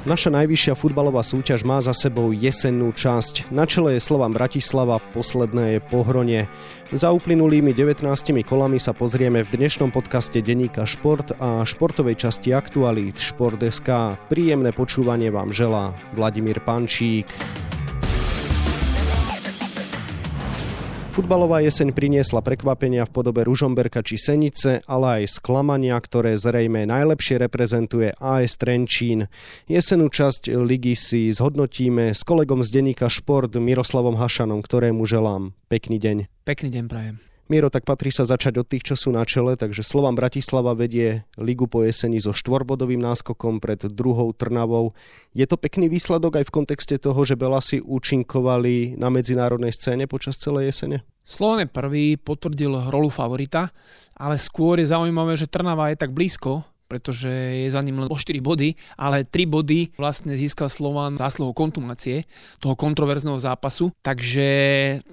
Naša najvyššia futbalová súťaž má za sebou jesennú časť. Na čele je Slovan Bratislava, posledné je Pohronie. Za uplynulými 19 kolami sa pozrieme v dnešnom podcaste Deníka Šport a športovej časti aktualít Šport.sk. Príjemné počúvanie vám želá Vladimír Pančík. Futbalová jeseň priniesla prekvapenia v podobe Ružomberka či Senice, ale aj sklamania, ktoré zrejme najlepšie reprezentuje AS Trenčín. Jesenú časť ligy si zhodnotíme s kolegom z denníka Šport Miroslavom Hašanom, ktorému želám pekný deň. Pekný deň prajem. Miro, tak patrí sa začať od tých, čo sú na čele, takže Slovan Bratislava vedie ligu po jeseni so štvorbodovým náskokom pred druhou Trnavou. Je to pekný výsledok aj v kontexte toho, že Belasi účinkovali na medzinárodnej scéne počas celej jesene? Slovan je prvý, potvrdil rolu favorita, ale skôr je zaujímavé, že Trnava je tak blízko, pretože je za ním len o 4 body, ale 3 body vlastne získal Slovan zásluhou kontumácie toho kontroverzného zápasu, takže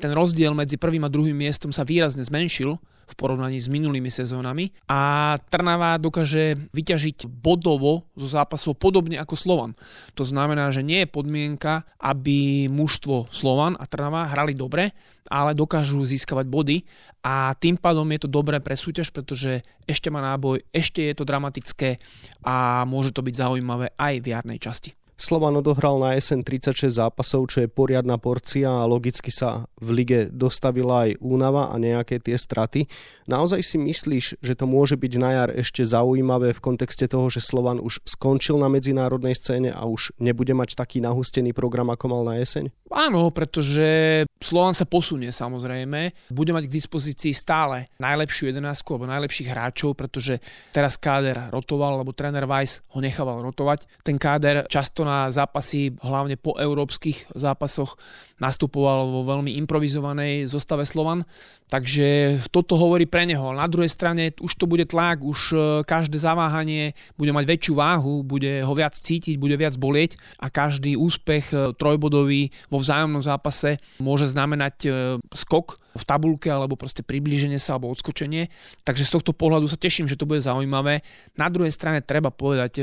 ten rozdiel medzi prvým a druhým miestom sa výrazne zmenšil v porovnaní s minulými sezónami a Trnava dokáže vyťažiť bodovo zo zápasov podobne ako Slovan. To znamená, že nie je podmienka, aby mužstvo Slovan a Trnava hrali dobre, ale dokážu získavať body a tým pádom je to dobré pre súťaž, pretože ešte má náboj, ešte je to dramatické a môže to byť zaujímavé aj v jarnej časti. Slovan odohral na jeseň 36 zápasov, čo je poriadna porcia a logicky sa v lige dostavila aj únava a nejaké tie straty. Naozaj si myslíš, že to môže byť na jar ešte zaujímavé v kontexte toho, že Slovan už skončil na medzinárodnej scéne a už nebude mať taký nahustený program, ako mal na jeseň? Áno, pretože Slovan sa posunie samozrejme. Bude mať k dispozícii stále najlepšiu jedenáctku alebo najlepších hráčov, pretože teraz káder rotoval, alebo tréner Weiss ho nechával rotovať. Ten káder často na zápasy, hlavne po európskych zápasoch, nastupoval vo veľmi improvizovanej zostave Slovan. Takže toto hovorí pre neho. Na druhej strane už to bude tlak, už e, každé zaváhanie bude mať väčšiu váhu, bude ho viac cítiť, bude viac bolieť a každý úspech e, trojbodový vo vzájomnom zápase môže znamenať e, skok v tabulke alebo proste priblíženie sa alebo odskočenie. Takže z tohto pohľadu sa teším, že to bude zaujímavé. Na druhej strane treba povedať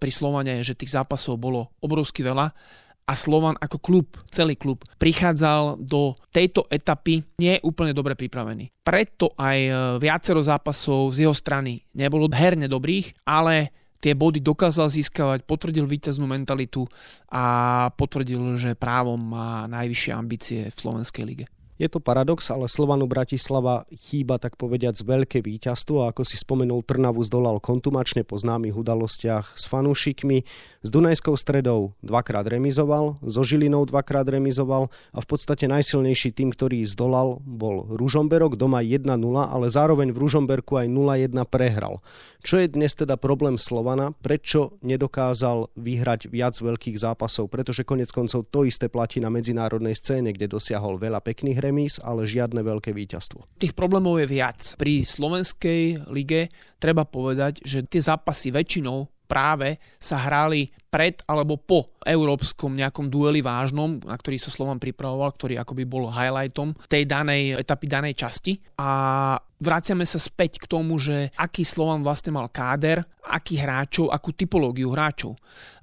pri Slovane, že tých zápasov bolo obrovsky veľa a Slovan ako klub, celý klub, prichádzal do tejto etapy nie úplne dobre pripravený. Preto aj e, viacero zápasov z jeho strany nebolo herne dobrých, ale tie body dokázal získavať, potvrdil víťaznú mentalitu a potvrdil, že právom má najvyššie ambície v Slovenskej lige. Je to paradox, ale Slovanu Bratislava chýba tak povediať veľké víťazstvo a ako si spomenul, Trnavu zdolal kontumačne po známych udalostiach s fanúšikmi. S Dunajskou stredou dvakrát remizoval, so Žilinou dvakrát remizoval a v podstate najsilnejší tým, ktorý zdolal, bol Ružomberok, doma 1-0, ale zároveň v Ružomberku aj 0-1 prehral. Čo je dnes teda problém Slovana? Prečo nedokázal vyhrať viac veľkých zápasov? Pretože konec koncov to isté platí na medzinárodnej scéne, kde dosiahol veľa pekných remíz, ale žiadne veľké víťazstvo. Tých problémov je viac. Pri slovenskej lige treba povedať, že tie zápasy väčšinou práve sa hrali pred alebo po európskom nejakom dueli vážnom, na ktorý sa Slovan pripravoval, ktorý akoby bol highlightom tej danej etapy, danej časti. A vraciame sa späť k tomu, že aký Slovan vlastne mal káder, akých hráčov, akú typológiu hráčov.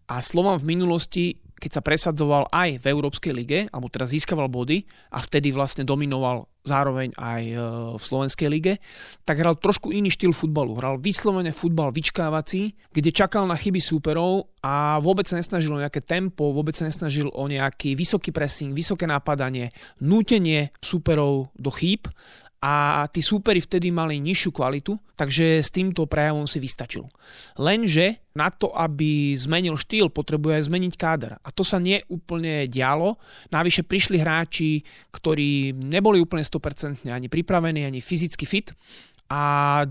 A Slovan v minulosti keď sa presadzoval aj v Európskej lige, alebo teda získaval body a vtedy vlastne dominoval zároveň aj e, v Slovenskej lige, tak hral trošku iný štýl futbalu. Hral vyslovene futbal vyčkávací, kde čakal na chyby súperov a vôbec sa nesnažil o nejaké tempo, vôbec sa nesnažil o nejaký vysoký pressing, vysoké napadanie, nútenie súperov do chýb a tí súperi vtedy mali nižšiu kvalitu, takže s týmto prejavom si vystačil. Lenže na to, aby zmenil štýl, potrebuje aj zmeniť káder. A to sa nie úplne dialo. Navyše prišli hráči, ktorí neboli úplne 100% ani pripravení, ani fyzicky fit a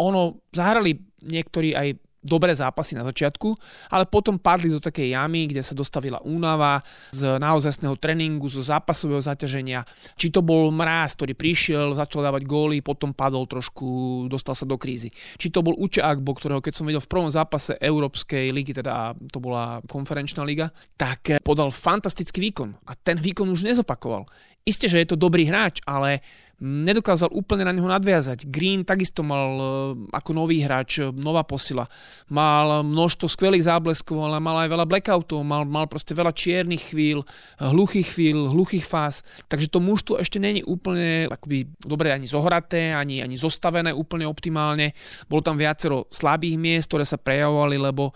ono, zahrali niektorí aj dobré zápasy na začiatku, ale potom padli do takej jamy, kde sa dostavila únava z naozajstného tréningu, zo zápasového zaťaženia. Či to bol mráz, ktorý prišiel, začal dávať góly, potom padol trošku, dostal sa do krízy. Či to bol Uče Agbo, ktorého keď som videl v prvom zápase Európskej ligy, teda to bola konferenčná liga, tak podal fantastický výkon a ten výkon už nezopakoval. Isté, že je to dobrý hráč, ale nedokázal úplne na neho nadviazať. Green takisto mal e, ako nový hráč, e, nová posila. Mal množstvo skvelých zábleskov, ale mal aj veľa blackoutov, mal, mal proste veľa čiernych chvíľ, hluchých chvíľ, hluchých fáz. Takže to mužstvo ešte není úplne akoby dobre ani zohraté, ani, ani zostavené úplne optimálne. Bolo tam viacero slabých miest, ktoré sa prejavovali, lebo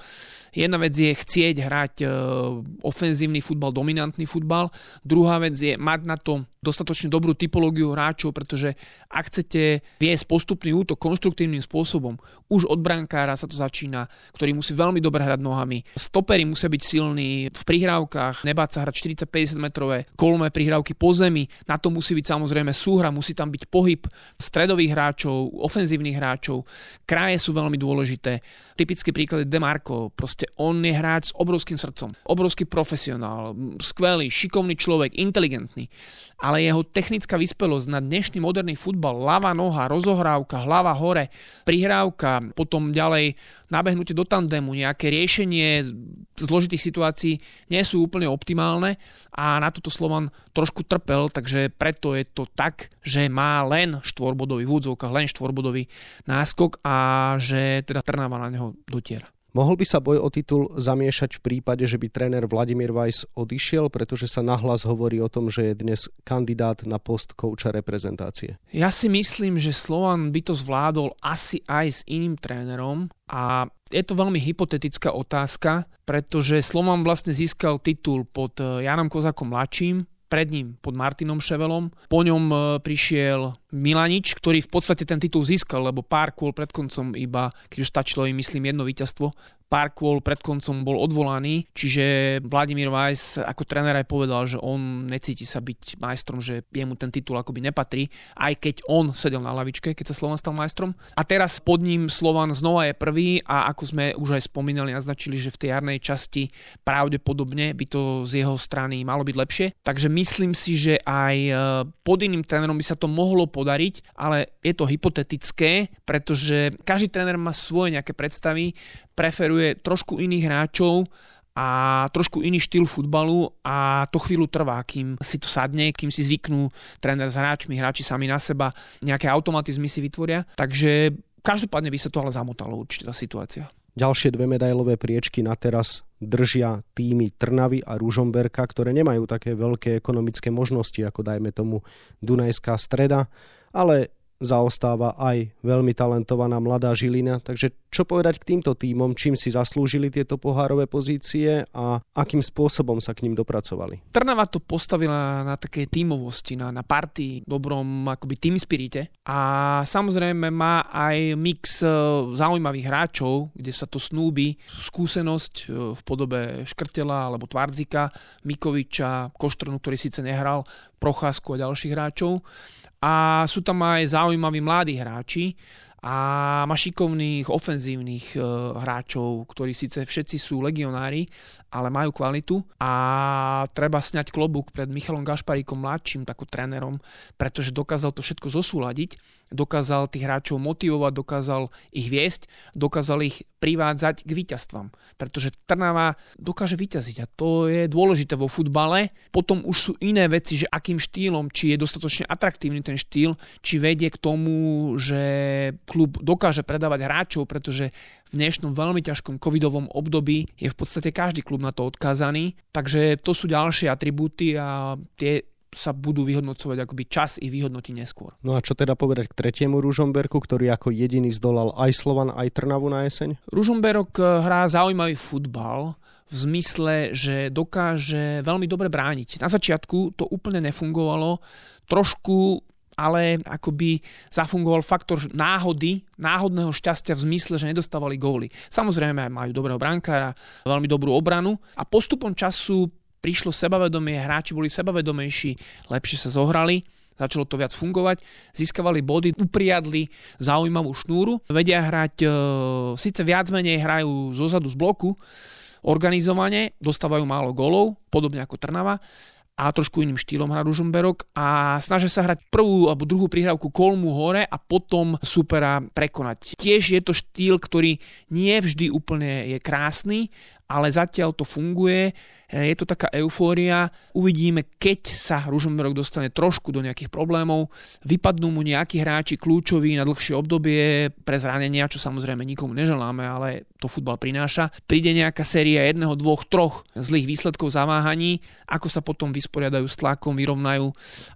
Jedna vec je chcieť hrať e, ofenzívny futbal, dominantný futbal. Druhá vec je mať na to dostatočne dobrú typológiu hráčov, pretože ak chcete viesť postupný útok konštruktívnym spôsobom, už od brankára sa to začína, ktorý musí veľmi dobre hrať nohami. Stopery musia byť silní v prihrávkach, nebáť sa hrať 40-50 metrové kolmé prihrávky po zemi. Na to musí byť samozrejme súhra, musí tam byť pohyb stredových hráčov, ofenzívnych hráčov. Kraje sú veľmi dôležité. Typický príklad je Demarco. Proste on je hráč s obrovským srdcom. Obrovský profesionál, skvelý, šikovný človek, inteligentný ale jeho technická vyspelosť na dnešný moderný futbal, ľava noha, rozohrávka, hlava hore, prihrávka, potom ďalej nabehnutie do tandemu, nejaké riešenie zložitých situácií nie sú úplne optimálne a na toto Slovan trošku trpel, takže preto je to tak, že má len štvorbodový v len štvorbodový náskok a že teda Trnava na neho dotiera. Mohol by sa boj o titul zamiešať v prípade, že by tréner Vladimír Weiss odišiel, pretože sa nahlas hovorí o tom, že je dnes kandidát na post kouča reprezentácie? Ja si myslím, že Slovan by to zvládol asi aj s iným trénerom a je to veľmi hypotetická otázka, pretože Slovan vlastne získal titul pod eh, Janom Kozakom mladším, pred ním pod Martinom Ševelom. Po ňom eh, prišiel Milanič, ktorý v podstate ten titul získal, lebo pár kôl pred koncom iba, keď už stačilo im, myslím, jedno víťazstvo, pár kôl pred koncom bol odvolaný, čiže Vladimír Weiss ako tréner aj povedal, že on necíti sa byť majstrom, že jemu ten titul akoby nepatrí, aj keď on sedel na lavičke, keď sa Slovan stal majstrom. A teraz pod ním Slovan znova je prvý a ako sme už aj spomínali, naznačili, že v tej jarnej časti pravdepodobne by to z jeho strany malo byť lepšie. Takže myslím si, že aj e, pod iným trénerom by sa to mohlo podariť, ale je to hypotetické, pretože každý tréner má svoje nejaké predstavy, preferuje trošku iných hráčov a trošku iný štýl futbalu a to chvíľu trvá, kým si to sadne, kým si zvyknú tréner s hráčmi, hráči sami na seba, nejaké automatizmy si vytvoria. Takže každopádne by sa to ale zamotalo určite tá situácia. Ďalšie dve medailové priečky na teraz držia týmy Trnavy a Ružomberka, ktoré nemajú také veľké ekonomické možnosti, ako dajme tomu Dunajská streda, ale zaostáva aj veľmi talentovaná mladá Žilina. Takže čo povedať k týmto týmom, čím si zaslúžili tieto pohárové pozície a akým spôsobom sa k ním dopracovali? Trnava to postavila na také tímovosti, na, na partii, dobrom akoby team spirite a samozrejme má aj mix e, zaujímavých hráčov, kde sa to snúbi skúsenosť e, v podobe Škrtela alebo Tvardzika, Mikoviča, Koštronu, ktorý síce nehral, Procházku a ďalších hráčov a sú tam aj zaujímaví mladí hráči a má šikovných ofenzívnych e, hráčov, ktorí síce všetci sú legionári, ale majú kvalitu a treba sňať klobúk pred Michalom Gašparíkom mladším, tako trénerom, pretože dokázal to všetko zosúľadiť dokázal tých hráčov motivovať, dokázal ich viesť, dokázal ich privádzať k víťazstvám. Pretože Trnava dokáže vyťaziť a to je dôležité vo futbale. Potom už sú iné veci, že akým štýlom, či je dostatočne atraktívny ten štýl, či vedie k tomu, že klub dokáže predávať hráčov, pretože v dnešnom veľmi ťažkom covidovom období je v podstate každý klub na to odkázaný. Takže to sú ďalšie atribúty a tie sa budú vyhodnocovať akoby čas i vyhodnotí neskôr. No a čo teda povedať k tretiemu Ružomberku, ktorý ako jediný zdolal aj Slovan, aj Trnavu na jeseň? Ružomberok eh, hrá zaujímavý futbal, v zmysle, že dokáže veľmi dobre brániť. Na začiatku to úplne nefungovalo, trošku ale akoby zafungoval faktor náhody, náhodného šťastia v zmysle, že nedostávali góly. Samozrejme majú dobrého brankára, veľmi dobrú obranu a postupom času prišlo sebavedomie, hráči boli sebavedomejší, lepšie sa zohrali, začalo to viac fungovať, získavali body, upriadli zaujímavú šnúru, vedia hrať, e, síce viac menej hrajú zozadu z bloku, organizovane, dostávajú málo golov, podobne ako Trnava, a trošku iným štýlom hrá Ružomberok a snažia sa hrať prvú alebo druhú prihrávku kolmu hore a potom supera prekonať. Tiež je to štýl, ktorý nie vždy úplne je krásny, ale zatiaľ to funguje je to taká eufória. Uvidíme, keď sa Ružomberok dostane trošku do nejakých problémov, vypadnú mu nejakí hráči kľúčoví na dlhšie obdobie. Pre zranenia, čo samozrejme nikomu neželáme, ale to futbal prináša. Príde nejaká séria jedného, dvoch, troch zlých výsledkov zaváhaní, ako sa potom vysporiadajú s tlakom, vyrovnajú.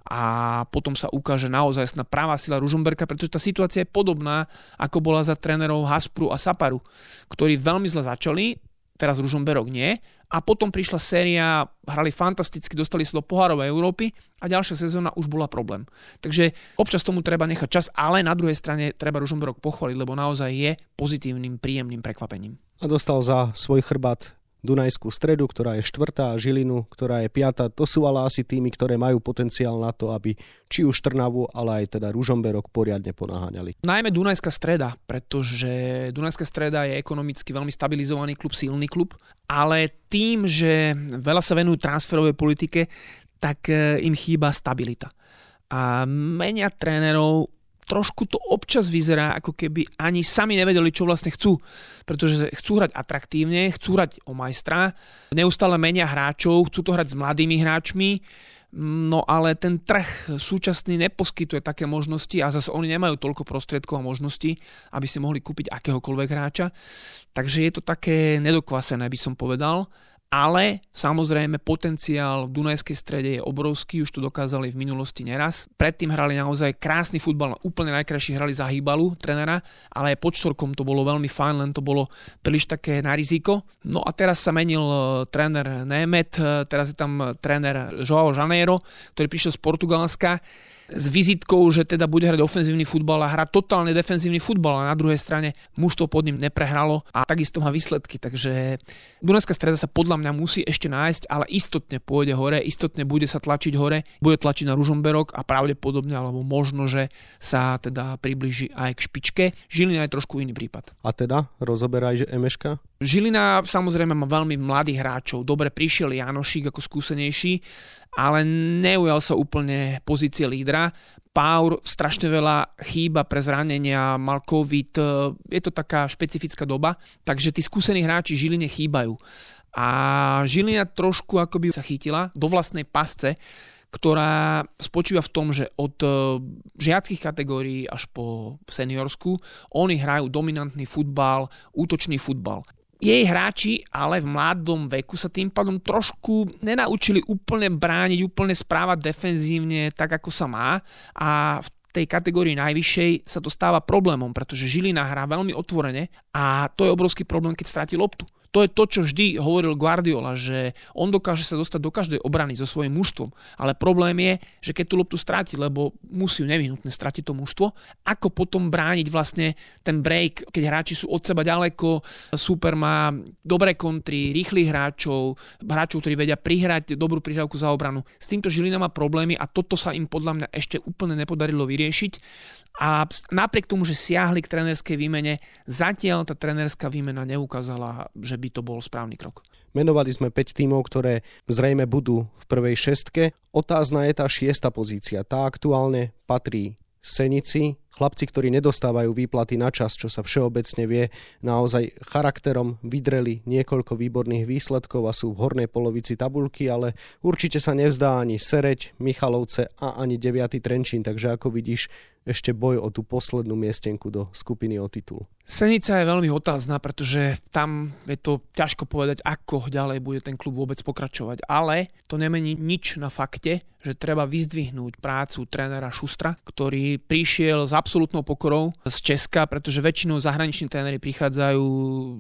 A potom sa ukáže naozaj na pravá sila Ružomberka, pretože tá situácia je podobná, ako bola za trénerov Haspru a Saparu, ktorí veľmi zle začali, teraz Ružomberok nie, a potom prišla séria, hrali fantasticky, dostali sa do pohárovej Európy a ďalšia sezóna už bola problém. Takže občas tomu treba nechať čas, ale na druhej strane treba Ružomberok pochváliť, lebo naozaj je pozitívnym, príjemným prekvapením. A dostal za svoj chrbát Dunajskú stredu, ktorá je štvrtá, Žilinu, ktorá je piata. To sú ale asi týmy, ktoré majú potenciál na to, aby či už Trnavu, ale aj teda Ružomberok poriadne ponáhaňali. Najmä Dunajská streda, pretože Dunajská streda je ekonomicky veľmi stabilizovaný klub, silný klub, ale tým, že veľa sa venujú transferovej politike, tak e, im chýba stabilita. A menia trénerov trošku to občas vyzerá, ako keby ani sami nevedeli, čo vlastne chcú. Pretože chcú hrať atraktívne, chcú hrať o majstra, neustále menia hráčov, chcú to hrať s mladými hráčmi, No ale ten trh súčasný neposkytuje také možnosti a zase oni nemajú toľko prostriedkov a možností, aby si mohli kúpiť akéhokoľvek hráča. Takže je to také nedokvasené, by som povedal ale samozrejme potenciál v Dunajskej strede je obrovský, už to dokázali v minulosti neraz. Predtým hrali naozaj krásny futbal, úplne najkrajší hrali za hýbalu trenera, ale aj pod štvorkom to bolo veľmi fajn, len to bolo príliš také na riziko. No a teraz sa menil e, tréner Nemet, e, teraz je tam tréner Joao Janeiro, ktorý prišiel z Portugalska s vizitkou, že teda bude hrať ofenzívny futbal a hrá totálne defenzívny futbal a na druhej strane mužstvo pod ním neprehralo a takisto má výsledky. Takže Dunajská streda sa podľa mňa musí ešte nájsť, ale istotne pôjde hore, istotne bude sa tlačiť hore, bude tlačiť na Ružomberok a pravdepodobne alebo možno, že sa teda približí aj k špičke. Žilina je trošku iný prípad. A teda rozoberaj, že Emeška? Žilina samozrejme má veľmi mladých hráčov. Dobre prišiel Janošík ako skúsenejší, ale neujal sa úplne pozície lídra. Paur strašne veľa chýba pre zranenia, mal COVID, e, je to taká špecifická doba, takže tí skúsení hráči Žiline chýbajú. A Žilina trošku akoby sa chytila do vlastnej pasce, ktorá spočíva v tom, že od e, žiackých kategórií až po seniorsku oni hrajú dominantný futbal, útočný futbal jej hráči ale v mladom veku sa tým pádom trošku nenaučili úplne brániť, úplne správať defenzívne tak, ako sa má a v tej kategórii najvyššej sa to stáva problémom, pretože Žilina hrá veľmi otvorene a to je obrovský problém, keď stráti loptu. To je to, čo vždy hovoril Guardiola, že on dokáže sa dostať do každej obrany so svojím mužstvom. Ale problém je, že keď tú loptu stráti, lebo musí ju nevyhnutne stratiť to mužstvo, ako potom brániť vlastne ten break, keď hráči sú od seba ďaleko, super má dobré kontry, rýchlych hráčov, hráčov, ktorí vedia prihrať dobrú prihrávku za obranu. S týmto Žilina má problémy a toto sa im podľa mňa ešte úplne nepodarilo vyriešiť. A napriek tomu, že siahli k trénerskej výmene, zatiaľ tá trénerská výmena neukázala, že by to bol správny krok. Menovali sme 5 tímov, ktoré zrejme budú v prvej šestke. Otázna je tá šiesta pozícia. Tá aktuálne patrí Senici, chlapci, ktorí nedostávajú výplaty na čas, čo sa všeobecne vie, naozaj charakterom vydreli niekoľko výborných výsledkov a sú v hornej polovici tabulky, ale určite sa nevzdá ani Sereď, Michalovce a ani 9. Trenčín, takže ako vidíš, ešte boj o tú poslednú miestenku do skupiny o titul. Senica je veľmi otázna, pretože tam je to ťažko povedať, ako ďalej bude ten klub vôbec pokračovať. Ale to nemení nič na fakte, že treba vyzdvihnúť prácu trénera Šustra, ktorý prišiel s absolútnou pokorou z Česka, pretože väčšinou zahraniční tréneri prichádzajú,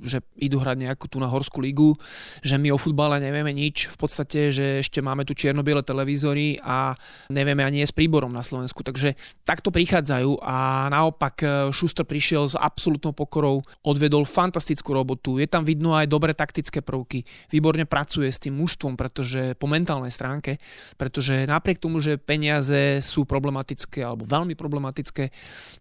že idú hrať nejakú tú na horskú ligu, že my o futbale nevieme nič, v podstate, že ešte máme tu čierno-biele televízory a nevieme ani s príborom na Slovensku. Takže takto prichádzajú a naopak Šustr prišiel s absolútnou pokorou, odvedol fantastickú robotu, je tam vidno aj dobré taktické prvky, výborne pracuje s tým mužstvom, pretože po mentálnej stránke, pretože napriek tomu, že peniaze sú problematické alebo veľmi problematické,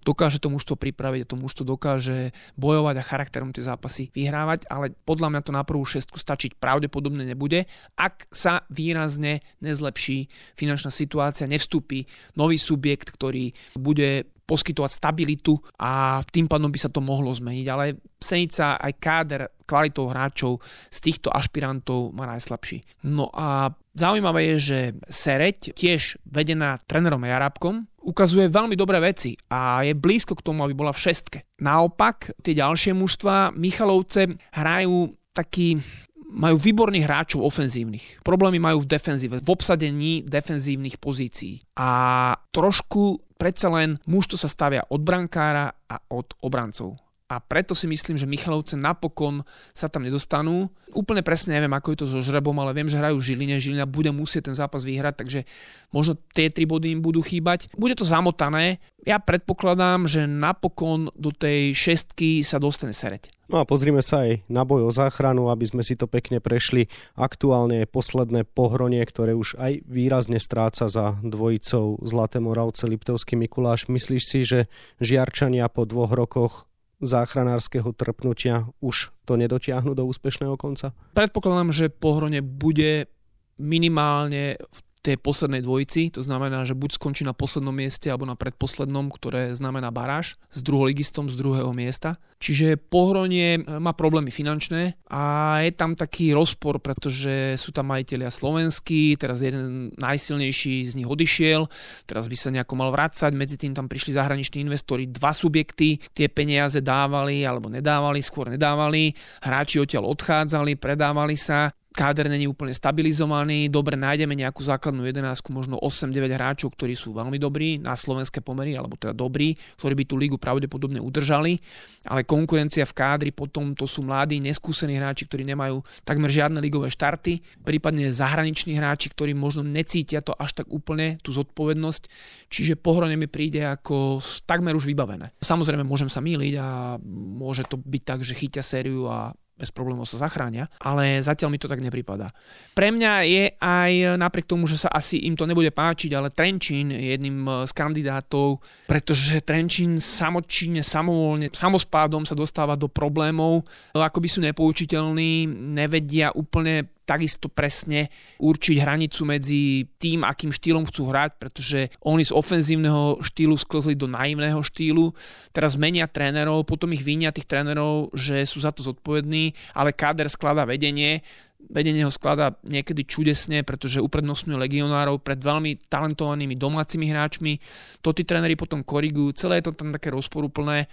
dokáže to mužstvo pripraviť a to mužstvo dokáže bojovať a charakterom tie zápasy vyhrávať, ale podľa mňa to na prvú šestku stačiť pravdepodobne nebude, ak sa výrazne nezlepší finančná situácia, nevstúpi nový subjekt, ktorý bude poskytovať stabilitu a tým pádom by sa to mohlo zmeniť. Ale Senica aj káder kvalitou hráčov z týchto ašpirantov má najslabší. No a zaujímavé je, že Sereď, tiež vedená trénerom Jarabkom, ukazuje veľmi dobré veci a je blízko k tomu, aby bola v šestke. Naopak, tie ďalšie mužstva, Michalovce hrajú taký majú výborných hráčov ofenzívnych. Problémy majú v defenzíve, v obsadení defenzívnych pozícií. A trošku predsa len mužstvo sa stavia od brankára a od obrancov a preto si myslím, že Michalovce napokon sa tam nedostanú. Úplne presne neviem, ako je to so Žrebom, ale viem, že hrajú Žiline. Žilina bude musieť ten zápas vyhrať, takže možno tie tri body im budú chýbať. Bude to zamotané. Ja predpokladám, že napokon do tej šestky sa dostane Sereď. No a pozrime sa aj na boj o záchranu, aby sme si to pekne prešli. Aktuálne je posledné pohronie, ktoré už aj výrazne stráca za dvojicou Zlaté Moravce Liptovský Mikuláš. Myslíš si, že Žiarčania po dvoch rokoch záchranárskeho trpnutia už to nedotiahnu do úspešného konca? Predpokladám, že Pohrone bude minimálne v tej poslednej dvojici, to znamená, že buď skončí na poslednom mieste alebo na predposlednom, ktoré znamená baráž s druholigistom z druhého miesta. Čiže Pohronie má problémy finančné a je tam taký rozpor, pretože sú tam majiteľia slovenskí, teraz jeden najsilnejší z nich odišiel, teraz by sa nejako mal vrácať, medzi tým tam prišli zahraniční investori, dva subjekty, tie peniaze dávali alebo nedávali, skôr nedávali, hráči odtiaľ odchádzali, predávali sa, káder není úplne stabilizovaný, dobre nájdeme nejakú základnú jedenáctku, možno 8-9 hráčov, ktorí sú veľmi dobrí na slovenské pomery, alebo teda dobrí, ktorí by tú ligu pravdepodobne udržali, ale konkurencia v kádri potom to sú mladí, neskúsení hráči, ktorí nemajú takmer žiadne ligové štarty, prípadne zahraniční hráči, ktorí možno necítia to až tak úplne, tú zodpovednosť, čiže pohrone mi príde ako takmer už vybavené. Samozrejme môžem sa míliť a môže to byť tak, že chytia sériu a bez problémov sa zachránia, ale zatiaľ mi to tak nepripadá. Pre mňa je aj napriek tomu, že sa asi im to nebude páčiť, ale Trenčín je jedným eh, z kandidátov, pretože Trenčín samočíne, samovolne, samospádom sa dostáva do problémov, ako by sú nepoučiteľní, nevedia úplne takisto presne určiť hranicu medzi tým, akým štýlom chcú hrať, pretože oni z ofenzívneho štýlu sklzli do naivného štýlu, teraz menia trénerov, potom ich vinia tých trénerov, že sú za to zodpovední, ale káder skladá vedenie, vedenie ho skladá niekedy čudesne, pretože uprednostňuje legionárov pred veľmi talentovanými domácimi hráčmi. To tí tréneri potom korigujú, celé je to tam také rozporúplné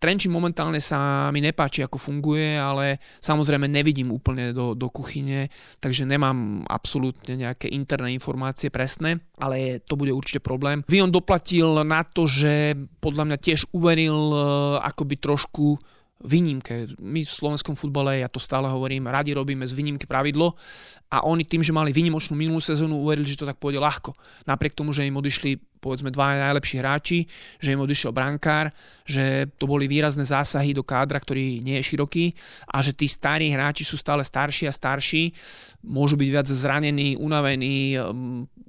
Trenčín momentálne sa mi nepáči, ako funguje, ale samozrejme nevidím úplne do, do kuchyne, takže nemám absolútne nejaké interné informácie presné, ale to bude určite problém. Vion doplatil na to, že podľa mňa tiež uveril eh, akoby trošku výnimke. My v slovenskom futbale, ja to stále hovorím, radi robíme z výnimky pravidlo a oni tým, že mali výnimočnú minulú sezónu, uverili, že to tak pôjde ľahko. Napriek tomu, že im odišli povedzme dva najlepší hráči, že im odišiel brankár, že to boli výrazné zásahy do kádra, ktorý nie je široký a že tí starí hráči sú stále starší a starší, môžu byť viac zranení, unavení,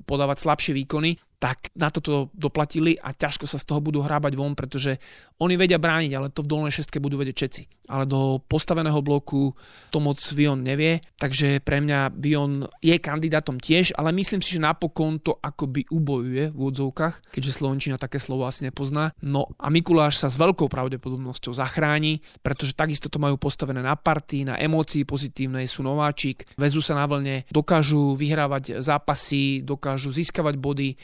podávať slabšie výkony tak na toto doplatili a ťažko sa z toho budú hrábať von, pretože oni vedia brániť, ale to v dolnej šestke budú vedieť všetci. Ale do postaveného bloku to moc Vion nevie, takže pre mňa Vion je kandidátom tiež, ale myslím si, že napokon to akoby ubojuje v úvodzovkách, keďže Slovenčina také slovo asi nepozná. No a Mikuláš sa s veľkou pravdepodobnosťou zachráni, pretože takisto to majú postavené na party, na emócii pozitívnej, sú nováčik, vezú sa na vlne, dokážu vyhrávať zápasy, dokážu získavať body,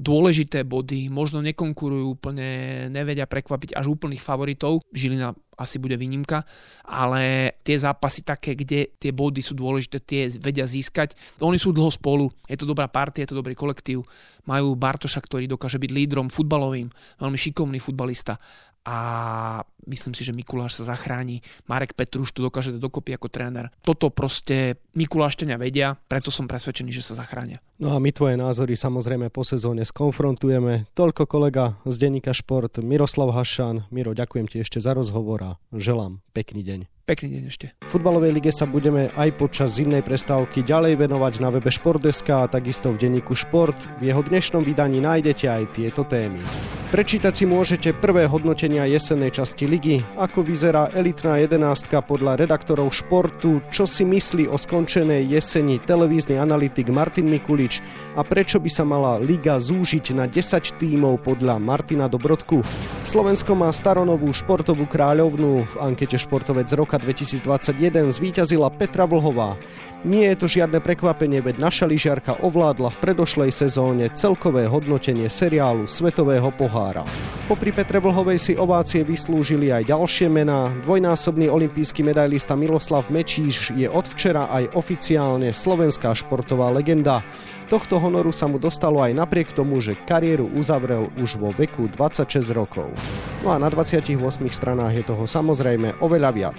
dôležité body, možno nekonkurujú úplne, nevedia prekvapiť až úplných favoritov. Žilina asi bude výnimka, ale tie zápasy také, kde tie body sú dôležité, tie vedia získať. Oni sú dlho spolu, je to dobrá partia, je to dobrý kolektív. Majú Bartoša, ktorý dokáže byť lídrom futbalovým, veľmi šikovný futbalista a myslím si, že Mikuláš sa zachráni. Marek Petruš tu dokáže dokopy ako tréner. Toto proste Mikuláštenia vedia, preto som presvedčený, že sa zachránia. No a my tvoje názory samozrejme po sezóne skonfrontujeme. Toľko kolega z denníka Šport Miroslav Hašan. Miro, ďakujem ti ešte za rozhovor a želám pekný deň. Pekný deň ešte. V futbalovej lige sa budeme aj počas zimnej prestávky ďalej venovať na webe Športdeska a takisto v denníku Šport. V jeho dnešnom vydaní nájdete aj tieto témy. Prečítať si môžete prvé hodnotenia jesennej časti ligy, ako vyzerá elitná jedenástka podľa redaktorov športu, čo si myslí o skončenej jeseni televízny analytik Martin Mikulič a prečo by sa mala liga zúžiť na 10 tímov podľa Martina Dobrodku. Slovensko má staronovú športovú kráľovnú. V ankete Športovec roka 2021 zvíťazila Petra Vlhová. Nie je to žiadne prekvapenie, veď naša lyžiarka ovládla v predošlej sezóne celkové hodnotenie seriálu Svetového pohára. Popri Petre Vlhovej si ovácie vyslúžili aj ďalšie mená. Dvojnásobný olimpijský medailista Miloslav Mečíš je od včera aj oficiálne slovenská športová legenda. Tohto honoru sa mu dostalo aj napriek tomu, že kariéru uzavrel už vo veku 26 rokov. No a na 28 stranách je toho samozrejme oveľa viac.